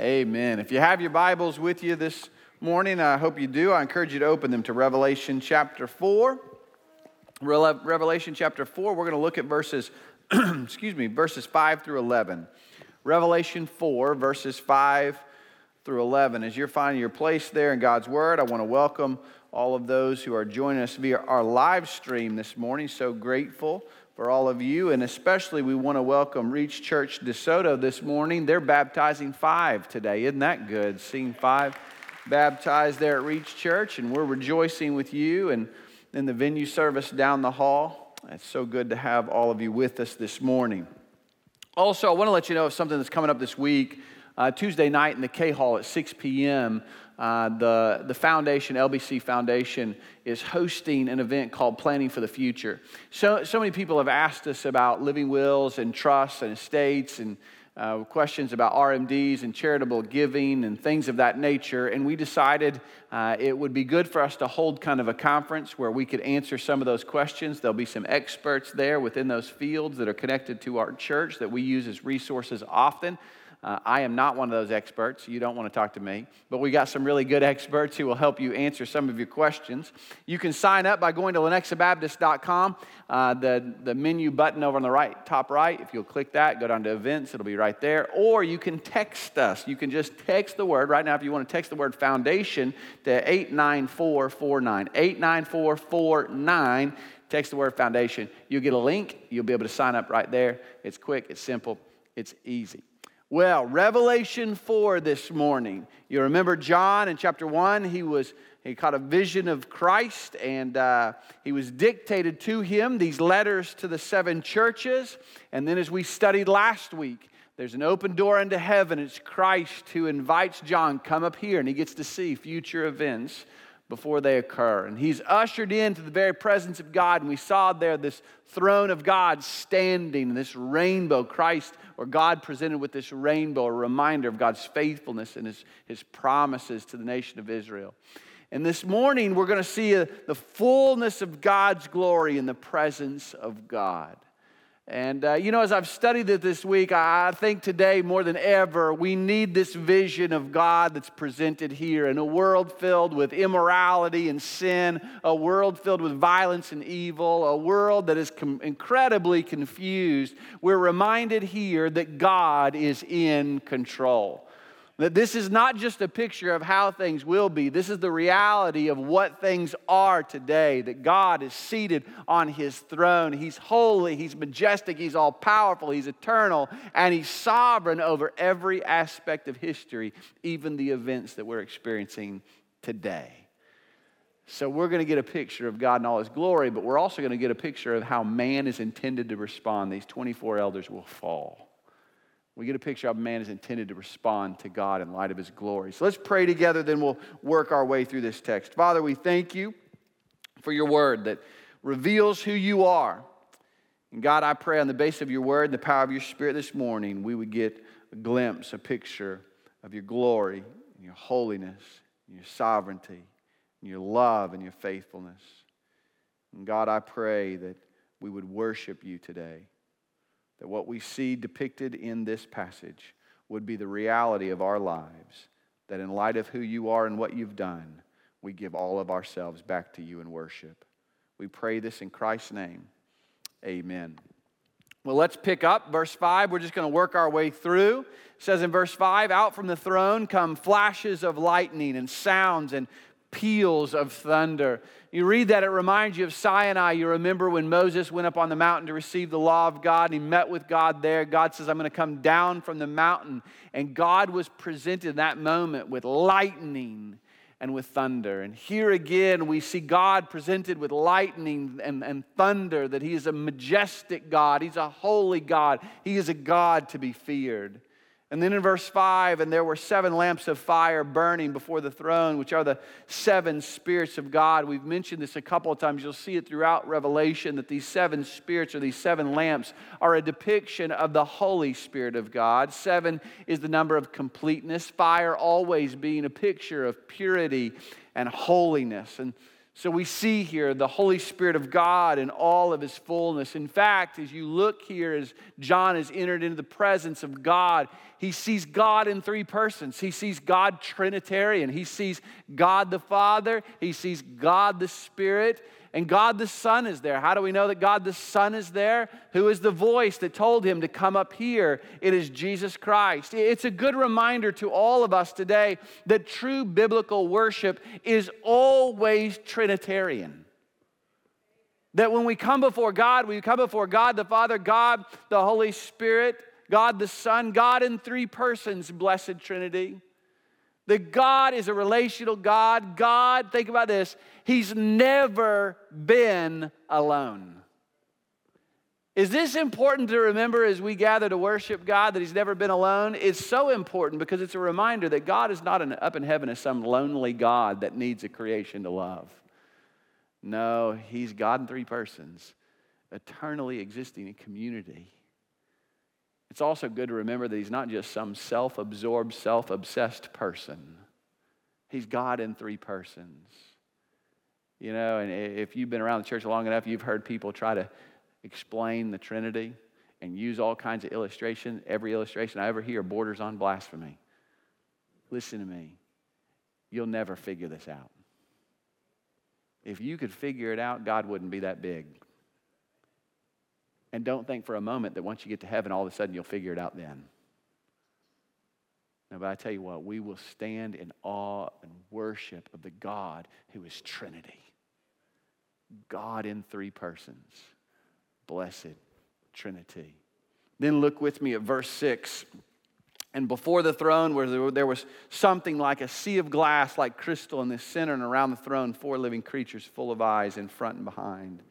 Amen. If you have your Bibles with you this morning, I hope you do. I encourage you to open them to Revelation chapter 4. Revelation chapter 4, we're going to look at verses, excuse me, verses 5 through 11. Revelation 4, verses 5 through 11. As you're finding your place there in God's Word, I want to welcome all of those who are joining us via our live stream this morning. So grateful for all of you, and especially we want to welcome Reach Church DeSoto this morning. They're baptizing five today. Isn't that good? Seeing five baptized there at Reach Church, and we're rejoicing with you and in the venue service down the hall. It's so good to have all of you with us this morning. Also, I want to let you know of something that's coming up this week. Uh, Tuesday night in the K Hall at 6 p.m. Uh, the, the foundation, LBC Foundation, is hosting an event called Planning for the Future. So, so many people have asked us about living wills and trusts and estates and uh, questions about RMDs and charitable giving and things of that nature. And we decided uh, it would be good for us to hold kind of a conference where we could answer some of those questions. There'll be some experts there within those fields that are connected to our church that we use as resources often. Uh, I am not one of those experts. You don't want to talk to me. But we got some really good experts who will help you answer some of your questions. You can sign up by going to lenexabaptist.com. Uh, the, the menu button over on the right, top right, if you'll click that, go down to events, it'll be right there. Or you can text us. You can just text the word. Right now, if you want to text the word foundation to 89449. 89449. Text the word foundation. You'll get a link. You'll be able to sign up right there. It's quick, it's simple, it's easy. Well, Revelation 4 this morning. You remember John in chapter 1, he was he caught a vision of Christ and uh, he was dictated to him these letters to the seven churches. And then, as we studied last week, there's an open door into heaven. It's Christ who invites John, come up here, and he gets to see future events before they occur. And he's ushered into the very presence of God. And we saw there this throne of God standing, this rainbow, Christ or God presented with this rainbow, a reminder of God's faithfulness and his, his promises to the nation of Israel. And this morning, we're going to see a, the fullness of God's glory in the presence of God. And, uh, you know, as I've studied it this week, I think today more than ever, we need this vision of God that's presented here in a world filled with immorality and sin, a world filled with violence and evil, a world that is com- incredibly confused. We're reminded here that God is in control. That this is not just a picture of how things will be, this is the reality of what things are today. That God is seated on his throne. He's holy, he's majestic, he's all powerful, he's eternal, and he's sovereign over every aspect of history, even the events that we're experiencing today. So, we're going to get a picture of God in all his glory, but we're also going to get a picture of how man is intended to respond. These 24 elders will fall we get a picture of man is intended to respond to God in light of his glory. So let's pray together, then we'll work our way through this text. Father, we thank you for your word that reveals who you are. And God, I pray on the base of your word and the power of your spirit this morning, we would get a glimpse, a picture of your glory and your holiness and your sovereignty and your love and your faithfulness. And God, I pray that we would worship you today that what we see depicted in this passage would be the reality of our lives, that in light of who you are and what you've done, we give all of ourselves back to you in worship. We pray this in Christ's name. Amen. Well, let's pick up verse 5. We're just going to work our way through. It says in verse 5 Out from the throne come flashes of lightning and sounds and peals of thunder. You read that, it reminds you of Sinai. You remember when Moses went up on the mountain to receive the law of God, and he met with God there. God says, I'm going to come down from the mountain. And God was presented in that moment with lightning and with thunder. And here again, we see God presented with lightning and, and thunder, that He is a majestic God, He's a holy God, He is a God to be feared. And then in verse 5, and there were seven lamps of fire burning before the throne, which are the seven spirits of God. We've mentioned this a couple of times. You'll see it throughout Revelation that these seven spirits or these seven lamps are a depiction of the Holy Spirit of God. Seven is the number of completeness, fire always being a picture of purity and holiness. And so we see here the Holy Spirit of God in all of his fullness. In fact, as you look here, as John has entered into the presence of God, He sees God in three persons. He sees God Trinitarian. He sees God the Father. He sees God the Spirit. And God the Son is there. How do we know that God the Son is there? Who is the voice that told him to come up here? It is Jesus Christ. It's a good reminder to all of us today that true biblical worship is always Trinitarian. That when we come before God, we come before God the Father, God the Holy Spirit, God the Son, God in three persons, blessed Trinity. That God is a relational God. God, think about this, He's never been alone. Is this important to remember as we gather to worship God that He's never been alone? It's so important because it's a reminder that God is not an, up in heaven as some lonely God that needs a creation to love. No, He's God in three persons, eternally existing in community. It's also good to remember that He's not just some self absorbed, self obsessed person, He's God in three persons. You know, and if you've been around the church long enough, you've heard people try to explain the Trinity and use all kinds of illustration. Every illustration I ever hear borders on blasphemy. Listen to me. You'll never figure this out. If you could figure it out, God wouldn't be that big. And don't think for a moment that once you get to heaven, all of a sudden you'll figure it out then. No, but I tell you what, we will stand in awe and worship of the God who is Trinity. God in three persons. Blessed Trinity. Then look with me at verse 6. And before the throne, where there was something like a sea of glass, like crystal in the center, and around the throne, four living creatures full of eyes in front and behind.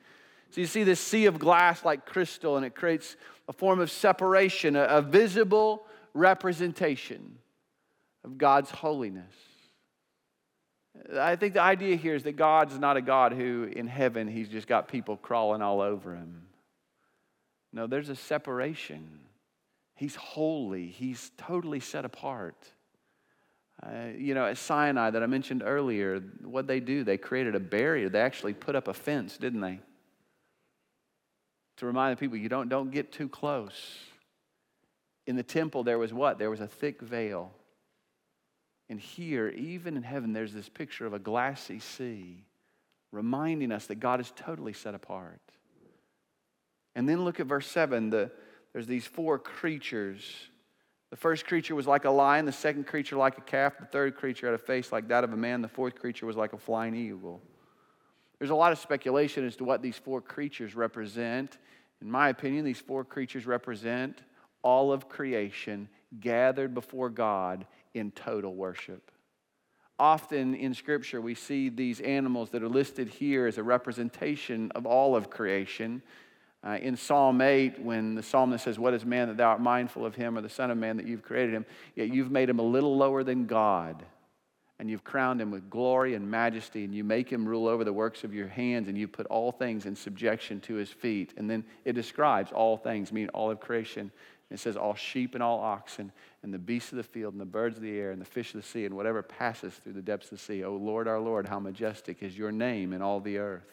So you see this sea of glass like crystal, and it creates a form of separation, a, a visible representation of God's holiness. I think the idea here is that God's not a God who in heaven he's just got people crawling all over him. No, there's a separation. He's holy, he's totally set apart. Uh, you know, at Sinai that I mentioned earlier, what they do, they created a barrier. They actually put up a fence, didn't they? To remind the people, you don't, don't get too close. In the temple, there was what? There was a thick veil. And here, even in heaven, there's this picture of a glassy sea, reminding us that God is totally set apart. And then look at verse 7. The, there's these four creatures. The first creature was like a lion, the second creature like a calf, the third creature had a face like that of a man, the fourth creature was like a flying eagle. There's a lot of speculation as to what these four creatures represent. In my opinion, these four creatures represent all of creation gathered before God in total worship. Often in Scripture, we see these animals that are listed here as a representation of all of creation. Uh, in Psalm 8, when the psalmist says, What is man that thou art mindful of him, or the Son of Man that you've created him? Yet you've made him a little lower than God, and you've crowned him with glory and majesty, and you make him rule over the works of your hands, and you put all things in subjection to his feet. And then it describes all things, meaning all of creation. It says, All sheep and all oxen, and the beasts of the field, and the birds of the air, and the fish of the sea, and whatever passes through the depths of the sea. O Lord, our Lord, how majestic is your name in all the earth.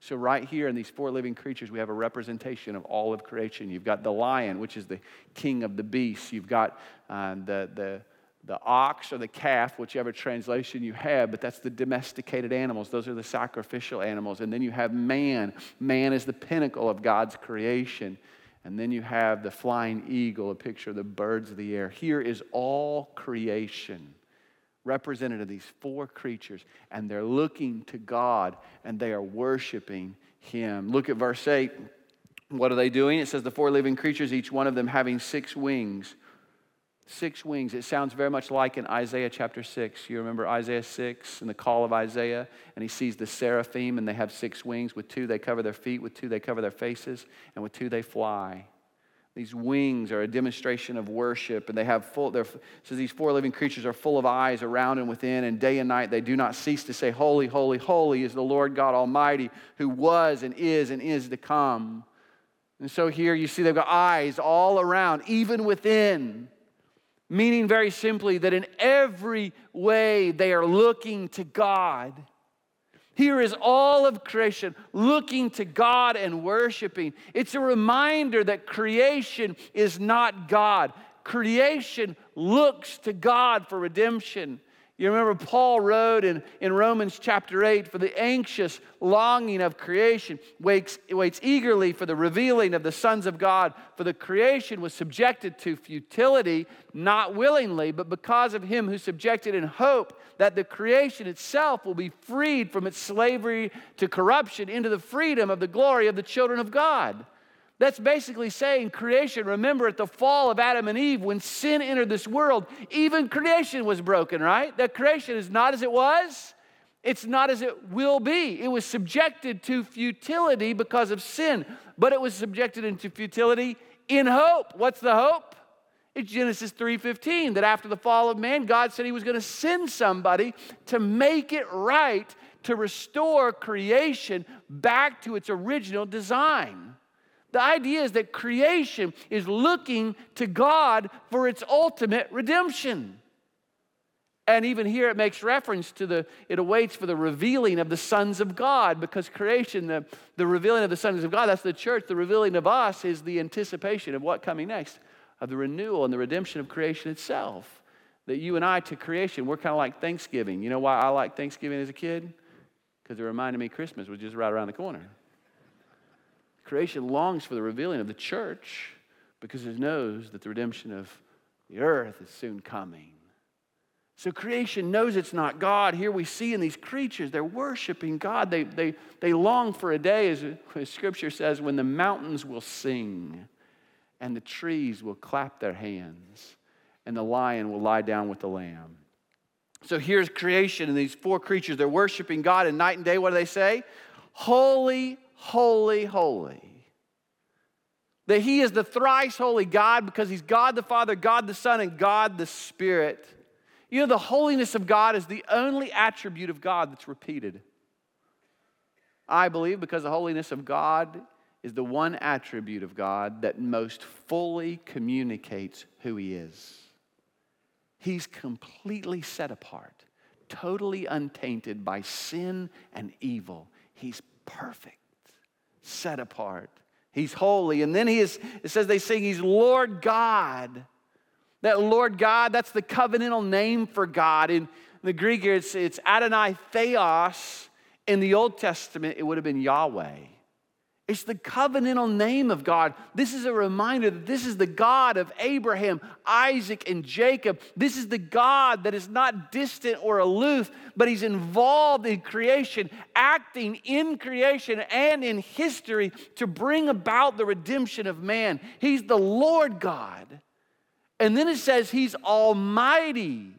So, right here in these four living creatures, we have a representation of all of creation. You've got the lion, which is the king of the beasts. You've got uh, the, the, the ox or the calf, whichever translation you have, but that's the domesticated animals. Those are the sacrificial animals. And then you have man. Man is the pinnacle of God's creation. And then you have the flying eagle, a picture of the birds of the air. Here is all creation represented of these four creatures, and they're looking to God and they are worshiping Him. Look at verse 8. What are they doing? It says, The four living creatures, each one of them having six wings. Six wings. It sounds very much like in Isaiah chapter 6. You remember Isaiah 6 and the call of Isaiah? And he sees the seraphim, and they have six wings. With two, they cover their feet. With two, they cover their faces. And with two, they fly. These wings are a demonstration of worship, and they have full, they're, says these four living creatures are full of eyes around and within, and day and night they do not cease to say, Holy, holy, holy is the Lord God Almighty, who was and is and is to come. And so here you see they've got eyes all around, even within, meaning very simply that in every way they are looking to God. Here is all of creation looking to God and worshiping. It's a reminder that creation is not God. creation looks to God for redemption. You remember Paul wrote in, in Romans chapter 8 for the anxious longing of creation waits, waits eagerly for the revealing of the sons of God. For the creation was subjected to futility, not willingly, but because of him who subjected in hope that the creation itself will be freed from its slavery to corruption into the freedom of the glory of the children of God. That's basically saying creation. Remember at the fall of Adam and Eve, when sin entered this world, even creation was broken, right? That creation is not as it was, it's not as it will be. It was subjected to futility because of sin, but it was subjected into futility in hope. What's the hope? It's Genesis 3:15 that after the fall of man, God said he was going to send somebody to make it right, to restore creation back to its original design. The idea is that creation is looking to God for its ultimate redemption. And even here it makes reference to the, it awaits for the revealing of the sons of God because creation, the, the revealing of the sons of God, that's the church. The revealing of us is the anticipation of what coming next, of the renewal and the redemption of creation itself. That you and I to creation, we're kind of like Thanksgiving. You know why I like Thanksgiving as a kid? Because it reminded me Christmas was just right around the corner. Creation longs for the revealing of the church because it knows that the redemption of the earth is soon coming. So creation knows it's not God. Here we see in these creatures, they're worshiping God. They, they, they long for a day, as, as scripture says, when the mountains will sing and the trees will clap their hands and the lion will lie down with the lamb. So here's creation and these four creatures. They're worshiping God, and night and day, what do they say? Holy, holy, holy. That He is the thrice holy God because He's God the Father, God the Son, and God the Spirit. You know, the holiness of God is the only attribute of God that's repeated. I believe because the holiness of God is the one attribute of God that most fully communicates who He is. He's completely set apart, totally untainted by sin and evil. He's perfect set apart. He's holy. And then he is, it says they sing, He's Lord God. That Lord God, that's the covenantal name for God. In the Greek, it's, it's Adonai Theos. In the Old Testament, it would have been Yahweh. It's the covenantal name of God. This is a reminder that this is the God of Abraham, Isaac, and Jacob. This is the God that is not distant or aloof, but he's involved in creation, acting in creation and in history to bring about the redemption of man. He's the Lord God. And then it says he's almighty.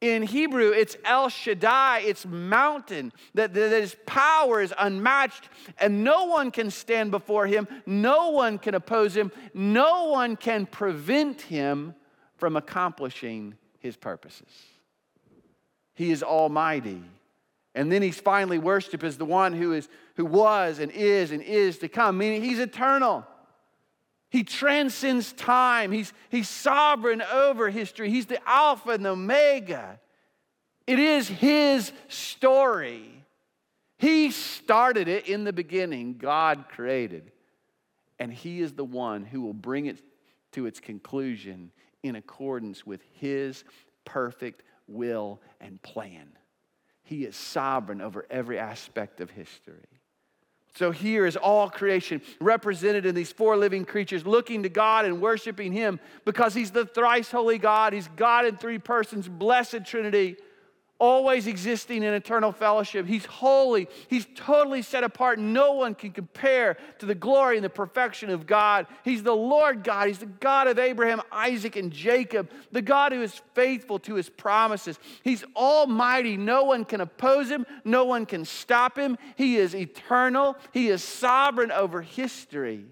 In Hebrew, it's El Shaddai, it's mountain, that, that his power is unmatched, and no one can stand before him, no one can oppose him, no one can prevent him from accomplishing his purposes. He is almighty. And then he's finally worshiped as the one who is who was and is and is to come, meaning he's eternal. He transcends time. He's, he's sovereign over history. He's the Alpha and the Omega. It is His story. He started it in the beginning, God created. And He is the one who will bring it to its conclusion in accordance with His perfect will and plan. He is sovereign over every aspect of history. So here is all creation represented in these four living creatures looking to God and worshiping Him because He's the thrice holy God. He's God in three persons, blessed Trinity always existing in eternal fellowship. He's holy, He's totally set apart. No one can compare to the glory and the perfection of God. He's the Lord God, He's the God of Abraham, Isaac, and Jacob, the God who is faithful to His promises. He's almighty. No one can oppose Him, no one can stop Him. He is eternal, He is sovereign over history.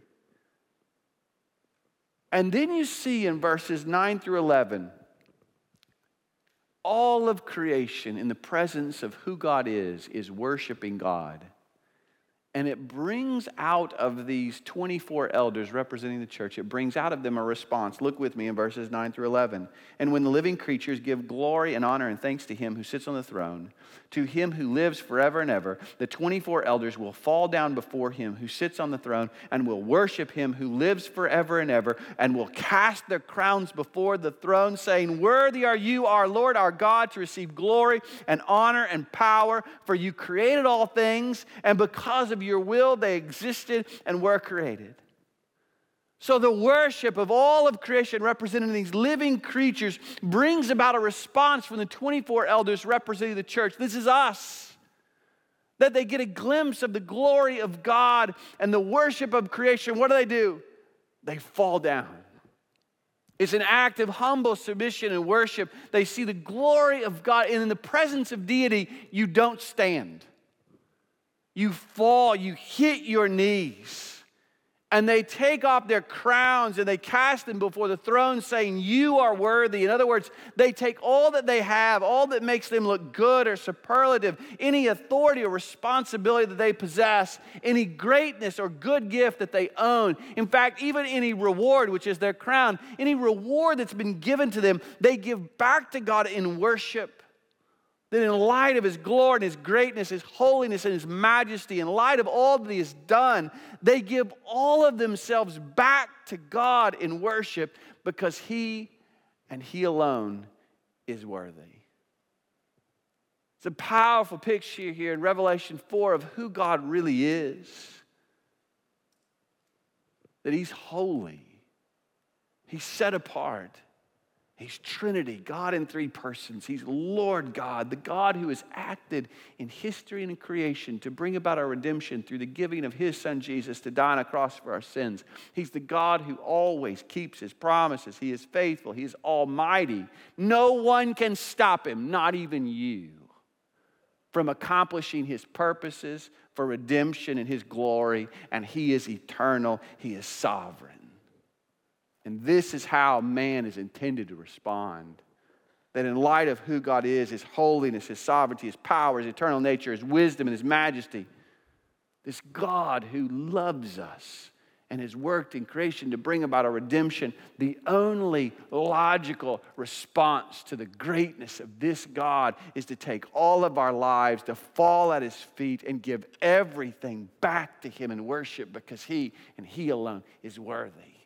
And then you see in verses 9 through 11, all of creation in the presence of who God is, is worshiping God. And it brings out of these 24 elders representing the church, it brings out of them a response. Look with me in verses 9 through 11. And when the living creatures give glory and honor and thanks to him who sits on the throne, to him who lives forever and ever, the 24 elders will fall down before him who sits on the throne and will worship him who lives forever and ever, and will cast their crowns before the throne, saying, Worthy are you, our Lord, our God, to receive glory and honor and power, for you created all things, and because of your will they existed and were created. So, the worship of all of creation, representing these living creatures, brings about a response from the 24 elders representing the church. This is us. That they get a glimpse of the glory of God and the worship of creation. What do they do? They fall down. It's an act of humble submission and worship. They see the glory of God, and in the presence of deity, you don't stand. You fall, you hit your knees and they take off their crowns and they cast them before the throne, saying, You are worthy. In other words, they take all that they have, all that makes them look good or superlative, any authority or responsibility that they possess, any greatness or good gift that they own. In fact, even any reward, which is their crown, any reward that's been given to them, they give back to God in worship. That in light of his glory and his greatness, his holiness and his majesty, in light of all that he has done, they give all of themselves back to God in worship because he and he alone is worthy. It's a powerful picture here in Revelation 4 of who God really is. That he's holy, he's set apart. He's Trinity, God in three persons. He's Lord God, the God who has acted in history and in creation to bring about our redemption through the giving of His Son Jesus to die on a cross for our sins. He's the God who always keeps His promises. He is faithful, He is almighty. No one can stop Him, not even you, from accomplishing His purposes for redemption and His glory. And He is eternal, He is sovereign. And this is how man is intended to respond. That in light of who God is, His holiness, His sovereignty, His power, His eternal nature, His wisdom, and His majesty, this God who loves us and has worked in creation to bring about our redemption, the only logical response to the greatness of this God is to take all of our lives, to fall at His feet, and give everything back to Him in worship because He and He alone is worthy.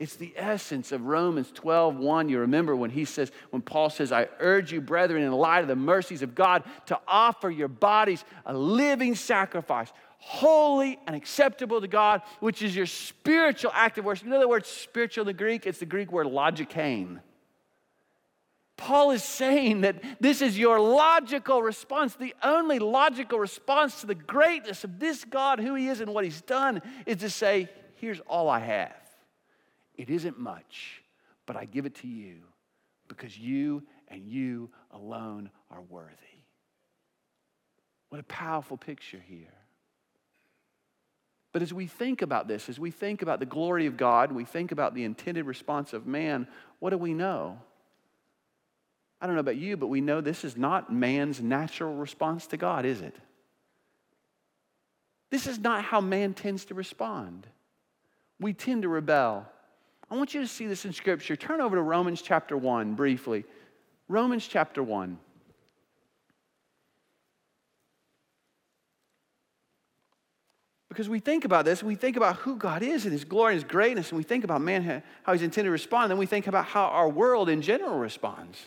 It's the essence of Romans 12, 1. You remember when he says, when Paul says, I urge you, brethren, in light of the mercies of God, to offer your bodies a living sacrifice, holy and acceptable to God, which is your spiritual act of worship. You know the word spiritual in the Greek? It's the Greek word logikein. Paul is saying that this is your logical response. The only logical response to the greatness of this God, who He is, and what He's done, is to say, Here's all I have. It isn't much, but I give it to you because you and you alone are worthy. What a powerful picture here. But as we think about this, as we think about the glory of God, we think about the intended response of man, what do we know? I don't know about you, but we know this is not man's natural response to God, is it? This is not how man tends to respond. We tend to rebel. I want you to see this in Scripture. Turn over to Romans chapter 1 briefly. Romans chapter 1. Because we think about this, we think about who God is and His glory and His greatness, and we think about man, how He's intended to respond, and then we think about how our world in general responds.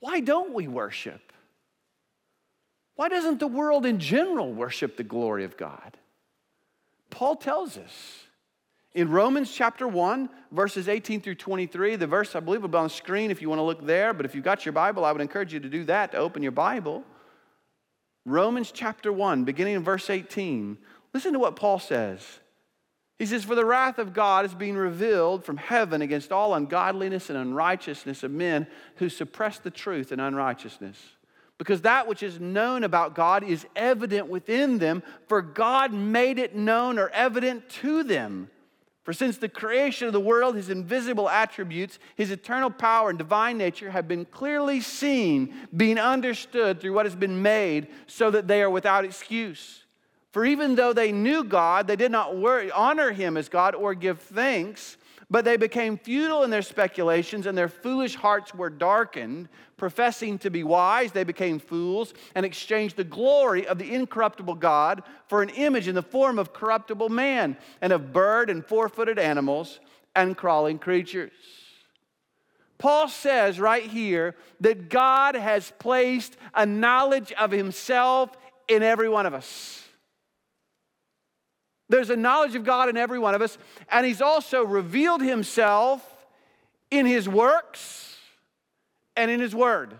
Why don't we worship? Why doesn't the world in general worship the glory of God? Paul tells us in Romans chapter 1, verses 18 through 23, the verse I believe will be on the screen if you want to look there, but if you've got your Bible, I would encourage you to do that, to open your Bible. Romans chapter 1, beginning in verse 18. Listen to what Paul says. He says, For the wrath of God is being revealed from heaven against all ungodliness and unrighteousness of men who suppress the truth in unrighteousness. Because that which is known about God is evident within them, for God made it known or evident to them. For since the creation of the world, his invisible attributes, his eternal power and divine nature have been clearly seen, being understood through what has been made, so that they are without excuse. For even though they knew God, they did not honor him as God or give thanks, but they became futile in their speculations, and their foolish hearts were darkened. Professing to be wise, they became fools and exchanged the glory of the incorruptible God for an image in the form of corruptible man, and of bird and four footed animals and crawling creatures. Paul says right here that God has placed a knowledge of himself in every one of us. There's a knowledge of God in every one of us, and He's also revealed Himself in His works and in His Word.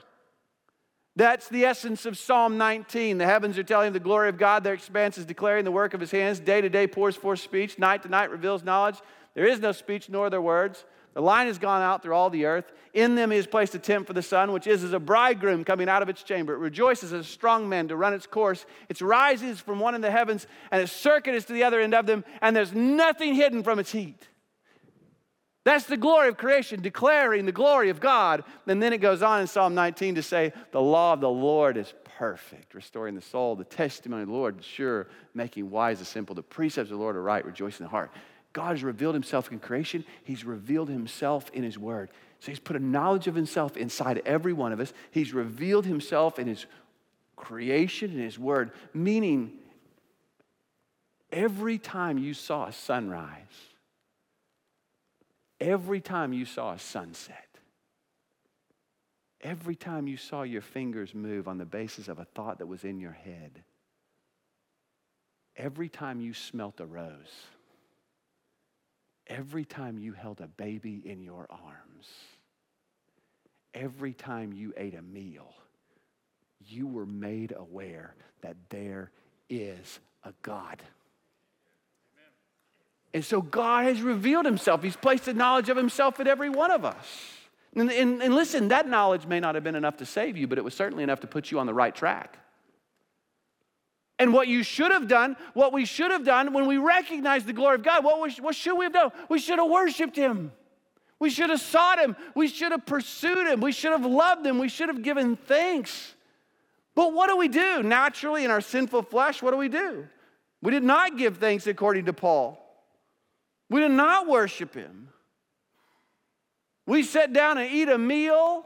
That's the essence of Psalm 19. The heavens are telling the glory of God, their expanse is declaring the work of His hands. Day to day pours forth speech, night to night reveals knowledge. There is no speech nor their words. The line has gone out through all the earth. In them he has placed a tent for the sun, which is as a bridegroom coming out of its chamber. It rejoices as a strong man to run its course. It rises from one in the heavens, and its circuit is to the other end of them, and there's nothing hidden from its heat. That's the glory of creation, declaring the glory of God. And then it goes on in Psalm 19 to say, The law of the Lord is perfect, restoring the soul. The testimony of the Lord, is sure, making wise the simple. The precepts of the Lord are right, rejoicing the heart. God has revealed himself in creation, he's revealed himself in his word. So he's put a knowledge of himself inside every one of us. He's revealed himself in his creation and his word, meaning every time you saw a sunrise, every time you saw a sunset, every time you saw your fingers move on the basis of a thought that was in your head, every time you smelt a rose, every time you held a baby in your arms, every time you ate a meal, you were made aware that there is a God. And so God has revealed himself. He's placed the knowledge of himself in every one of us. And, and, and, listen, that knowledge may not have been enough to save you, but it was certainly enough to put you on the right track. And what you should have done, what we should have done when we recognize the glory of God, what, was, what should we have done? We should have worshiped Him. We should have sought Him. We should have pursued Him. We should have loved Him. We should have given thanks. But what do we do? Naturally, in our sinful flesh, what do we do? We did not give thanks according to Paul. We did not worship Him. We sat down and eat a meal,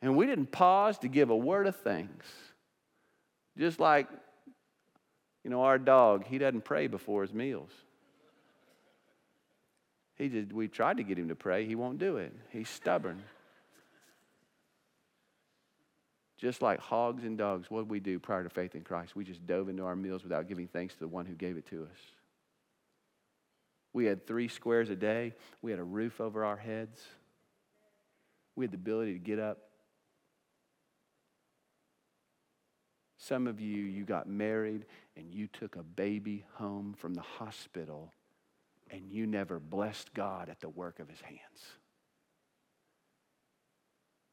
and we didn't pause to give a word of thanks. Just like, you know, our dog, he doesn't pray before his meals. He just, we tried to get him to pray, he won't do it. He's stubborn. Just like hogs and dogs, what did we do prior to faith in Christ? We just dove into our meals without giving thanks to the one who gave it to us. We had three squares a day. We had a roof over our heads. We had the ability to get up Some of you, you got married and you took a baby home from the hospital and you never blessed God at the work of his hands.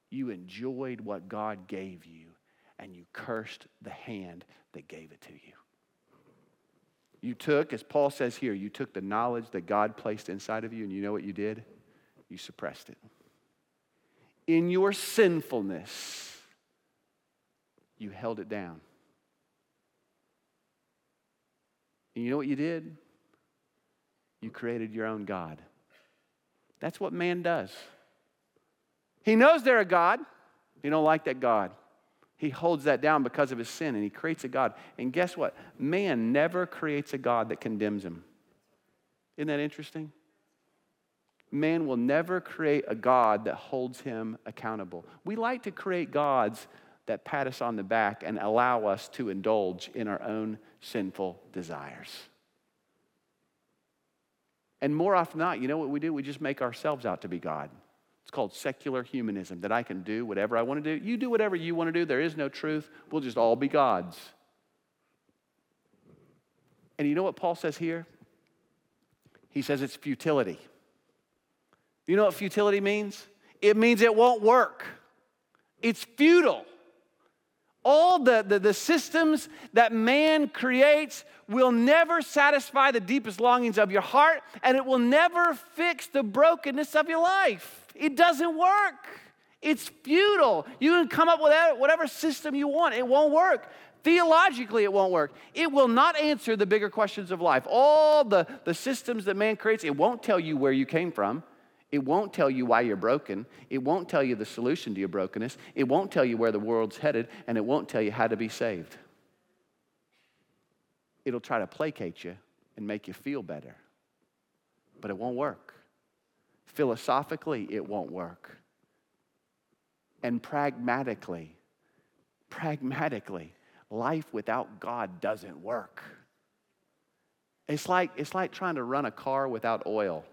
You enjoyed what God gave you and you cursed the hand that gave it to you. You took, as Paul says here, you took the knowledge that God placed inside of you and you know what you did? You suppressed it. In your sinfulness, you held it down. And you know what you did? You created your own God. That's what man does. He knows they're a God. He don't like that God. He holds that down because of his sin and he creates a God. And guess what? Man never creates a God that condemns him. Isn't that interesting? Man will never create a God that holds him accountable. We like to create gods that pat us on the back and allow us to indulge in our own sinful desires. And more often than not, you know what we do? We just make ourselves out to be God. It's called secular humanism that I can do whatever I want to do. You do whatever you want to do. There is no truth. We'll just all be gods. And you know what Paul says here? He says it's futility. You know what futility means? It means it won't work. It's futile all the, the, the, systems that man creates will never satisfy the deepest longings of your heart, and it will never fix the brokenness of your life. It doesn't work. It's futile. You can come up with whatever system you want, it won't work. Theologically, it won't work. It will not answer the bigger questions of life. All the, the systems that man creates, it won't tell you where you came from. It won't tell you why you're broken. It won't tell you the solution to your brokenness. It won't tell you where the world's headed, and it won't tell you how to be saved. It'll try to placate you and make you feel better, but it won't work. Philosophically, it won't work. And pragmatically, pragmatically, life without God doesn't work. It's like, it's like trying to run a car without oil.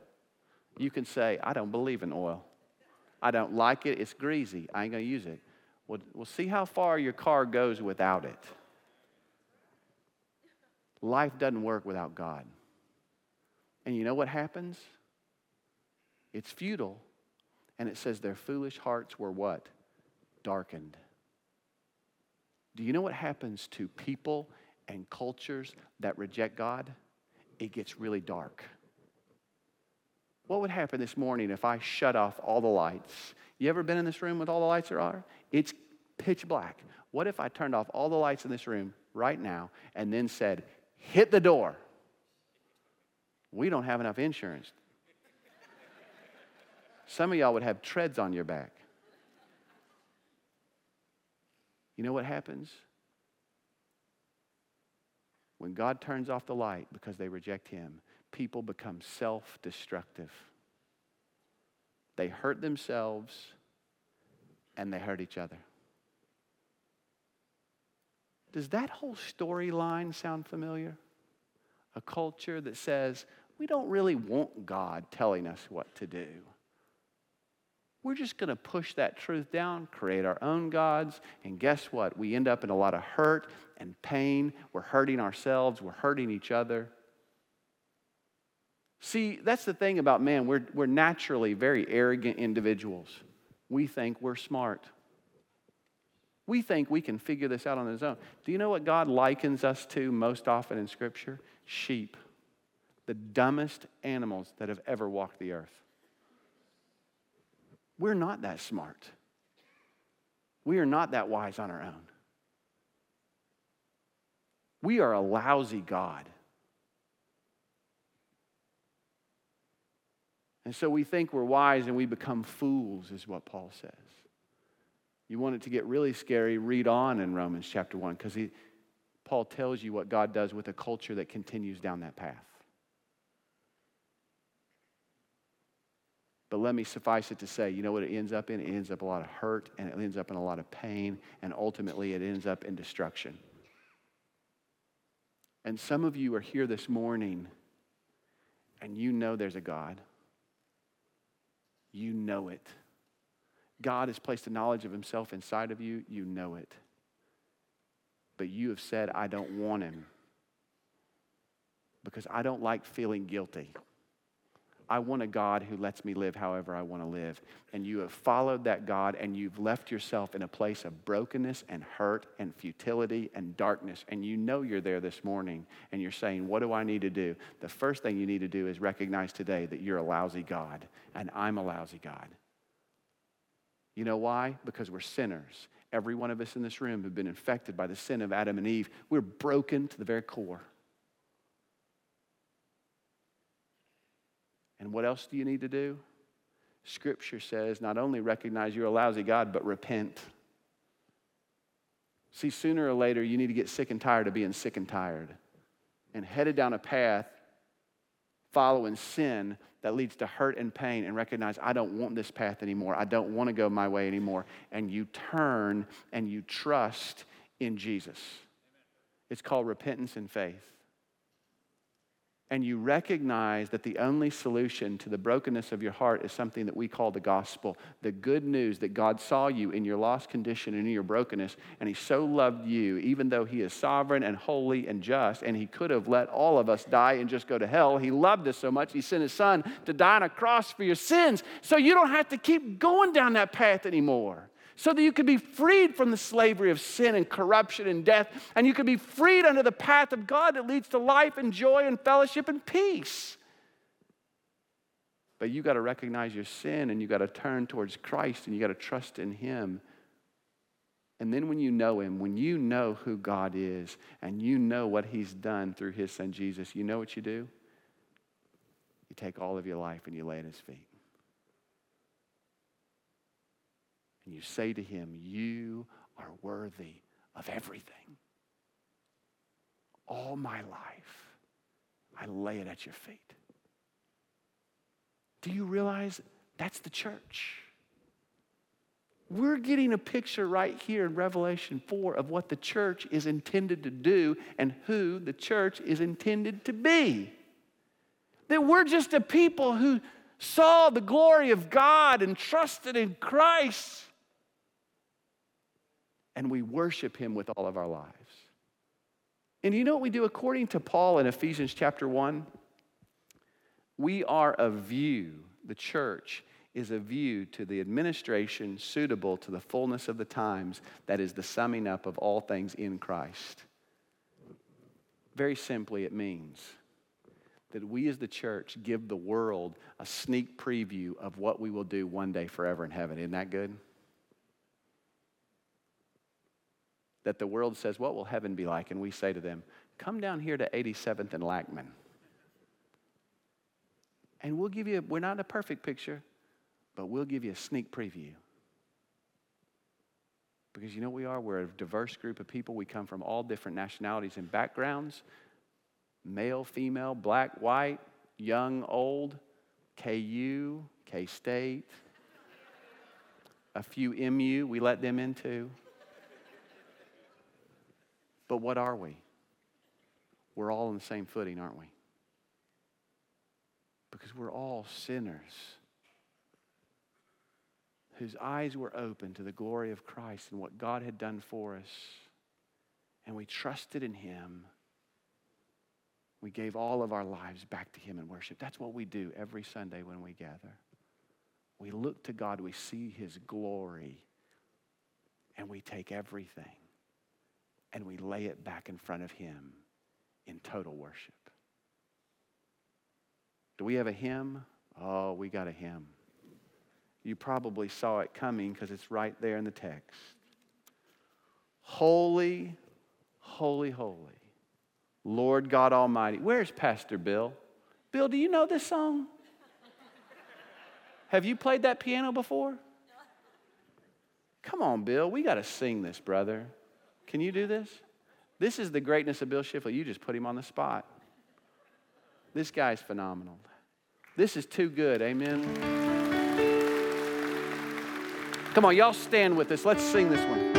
You can say, I don't believe in oil. I don't like it. It's greasy. I ain't going to use it. Well, we'll see how far your car goes without it. Life doesn't work without God. And you know what happens? It's futile. And it says their foolish hearts were what? Darkened. Do you know what happens to people and cultures that reject God? It gets really dark. What would happen this morning if I shut off all the lights? You ever been in this room with all the lights there are? It's pitch black. What if I turned off all the lights in this room right now and then said, hit the door? We don't have enough insurance. Some of y'all would have treads on your back. You know what happens? When God turns off the light because they reject Him, people become self destructive. They hurt themselves and they hurt each other. Does that whole storyline sound familiar? A culture that says, we don't really want God telling us what to do. We're just going to push that truth down, create our own gods, and guess what? We end up in a lot of hurt and pain. We're hurting ourselves, we're hurting each other. See, that's the thing about man. We're, we're naturally very arrogant individuals. We think we're smart. We think we can figure this out on his own. Do you know what God likens us to most often in Scripture? Sheep, the dumbest animals that have ever walked the earth. We're not that smart. We are not that wise on our own. We are a lousy God. And so we think we're wise and we become fools, is what Paul says. You want it to get really scary, read on in Romans chapter 1, because Paul tells you what God does with a culture that continues down that path. But let me suffice it to say, you know what it ends up in? It ends up a lot of hurt and it ends up in a lot of pain and ultimately it ends up in destruction. And some of you are here this morning and you know there's a God. You know it. God has placed a knowledge of himself inside of you. You know it. But you have said, I don't want him because I don't like feeling guilty. I want a God who lets me live however I want to live. And you have followed that God and you've left yourself in a place of brokenness and hurt and futility and darkness. And you know you're there this morning and you're saying, What do I need to do? The first thing you need to do is recognize today that you're a lousy God and I'm a lousy God. You know why? Because we're sinners. Every one of us in this room have been infected by the sin of Adam and Eve. We're broken to the very core. And what else do you need to do? Scripture says not only recognize you're a lousy God, but repent. See, sooner or later, you need to get sick and tired of being sick and tired and headed down a path following sin that leads to hurt and pain and recognize I don't want this path anymore. I don't want to go my way anymore. And you turn and you trust in Jesus. It's called repentance and faith and you recognize that the only solution to the brokenness of your heart is something that we call the gospel the good news that God saw you in your lost condition and in your brokenness, and He so loved you, even though He is sovereign and holy and just, and He could have let all of us die and just go to hell. He loved us so much, He sent His Son to die on a cross for your sins, so you don't have to keep going down that path anymore so that you could be freed from the slavery of sin and corruption and death, and you could be freed under the path of God that leads to life and joy and fellowship and peace. But you got to recognize your sin and you got to turn towards Christ and you got to trust in Him. And then when you know Him, when you know who God is and you know what He's done through His Son Jesus, you know what you do? You take all of your life and you lay at His feet. And you say to Him, You are worthy of everything. All my life, I lay it at your feet. Do you realize that's the church? We're getting a picture right here in Revelation 4 of what the church is intended to do and who the church is intended to be. That we're just a people who saw the glory of God and trusted in Christ. And we worship Him with all of our lives. And you know what we do according to Paul in Ephesians chapter 1? We are a view, the church is a view to the administration suitable to the fullness of the times that is the summing up of all things in Christ. Very simply, it means that we as the church give the world a sneak preview of what we will do one day forever in heaven. Isn't that good? That the world says, What will heaven be like? And we say to them, Come down here to 87th and Lackman. And we'll give you, we're not a perfect picture, but we'll give you a sneak preview. Because you know we are? We're a diverse group of people. We come from all different nationalities and backgrounds male, female, black, white, young, old, KU, K State, a few MU, we let them in too. But what are we? We're all on the same footing, aren't we? Because we're all sinners whose eyes were open to the glory of Christ and what God had done for us. And we trusted in Him. We gave all of our lives back to Him in worship. That's what we do every Sunday when we gather. We look to God, we see His glory, and we take everything and we lay it back in front of Him in total worship. Do we have a hymn? Oh, we got a hymn. You probably saw it coming because it's right there in the text. Holy, holy, holy, Lord God Almighty. Where's Pastor Bill? Bill, do you know this song? Have you played that piano before? Come on, Bill. We got to sing this, brother. Can you do this? This is the greatness of Bill Shifley. You just put him on the spot. This guy's phenomenal. This is too good. Amen. Come on, y'all stand with us. Let's sing this one.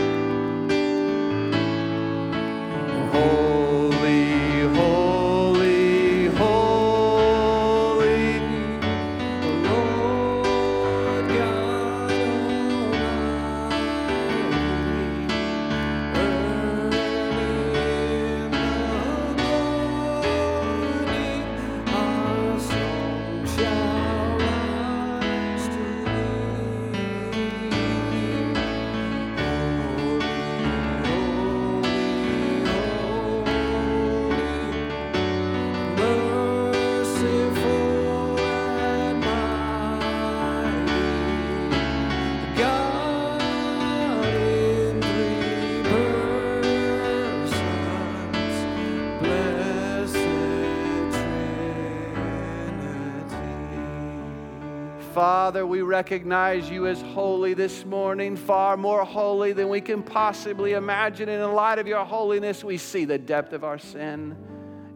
We recognize you as holy this morning, far more holy than we can possibly imagine. And in light of your holiness, we see the depth of our sin.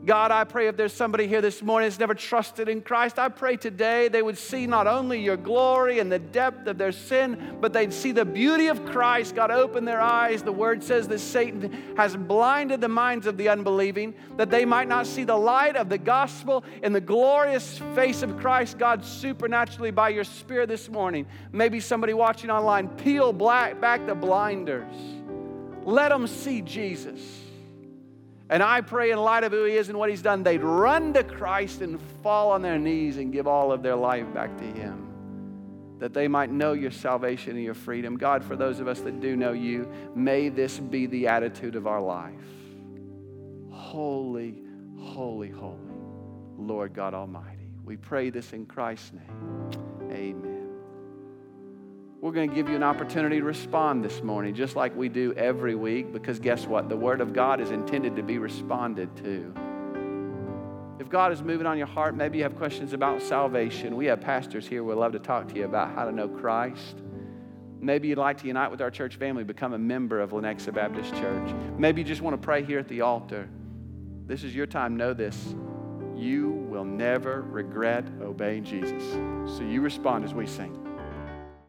God, I pray if there's somebody here this morning that's never trusted in Christ, I pray today they would see not only your glory and the depth of their sin, but they'd see the beauty of Christ. God, open their eyes. The word says that Satan has blinded the minds of the unbelieving, that they might not see the light of the gospel in the glorious face of Christ, God, supernaturally by your Spirit this morning. Maybe somebody watching online, peel black, back the blinders. Let them see Jesus. And I pray, in light of who He is and what He's done, they'd run to Christ and fall on their knees and give all of their life back to Him. That they might know your salvation and your freedom. God, for those of us that do know you, may this be the attitude of our life. Holy, holy, holy, Lord God Almighty. We pray this in Christ's name. Amen. We're going to give you an opportunity to respond this morning, just like we do every week, because guess what? The Word of God is intended to be responded to. If God is moving on your heart, maybe you have questions about salvation. We have pastors here who would love to talk to you about how to know Christ. Maybe you'd like to unite with our church family, become a member of Lenexa Baptist Church. Maybe you just want to pray here at the altar. This is your time. Know this. You will never regret obeying Jesus. So you respond as we sing.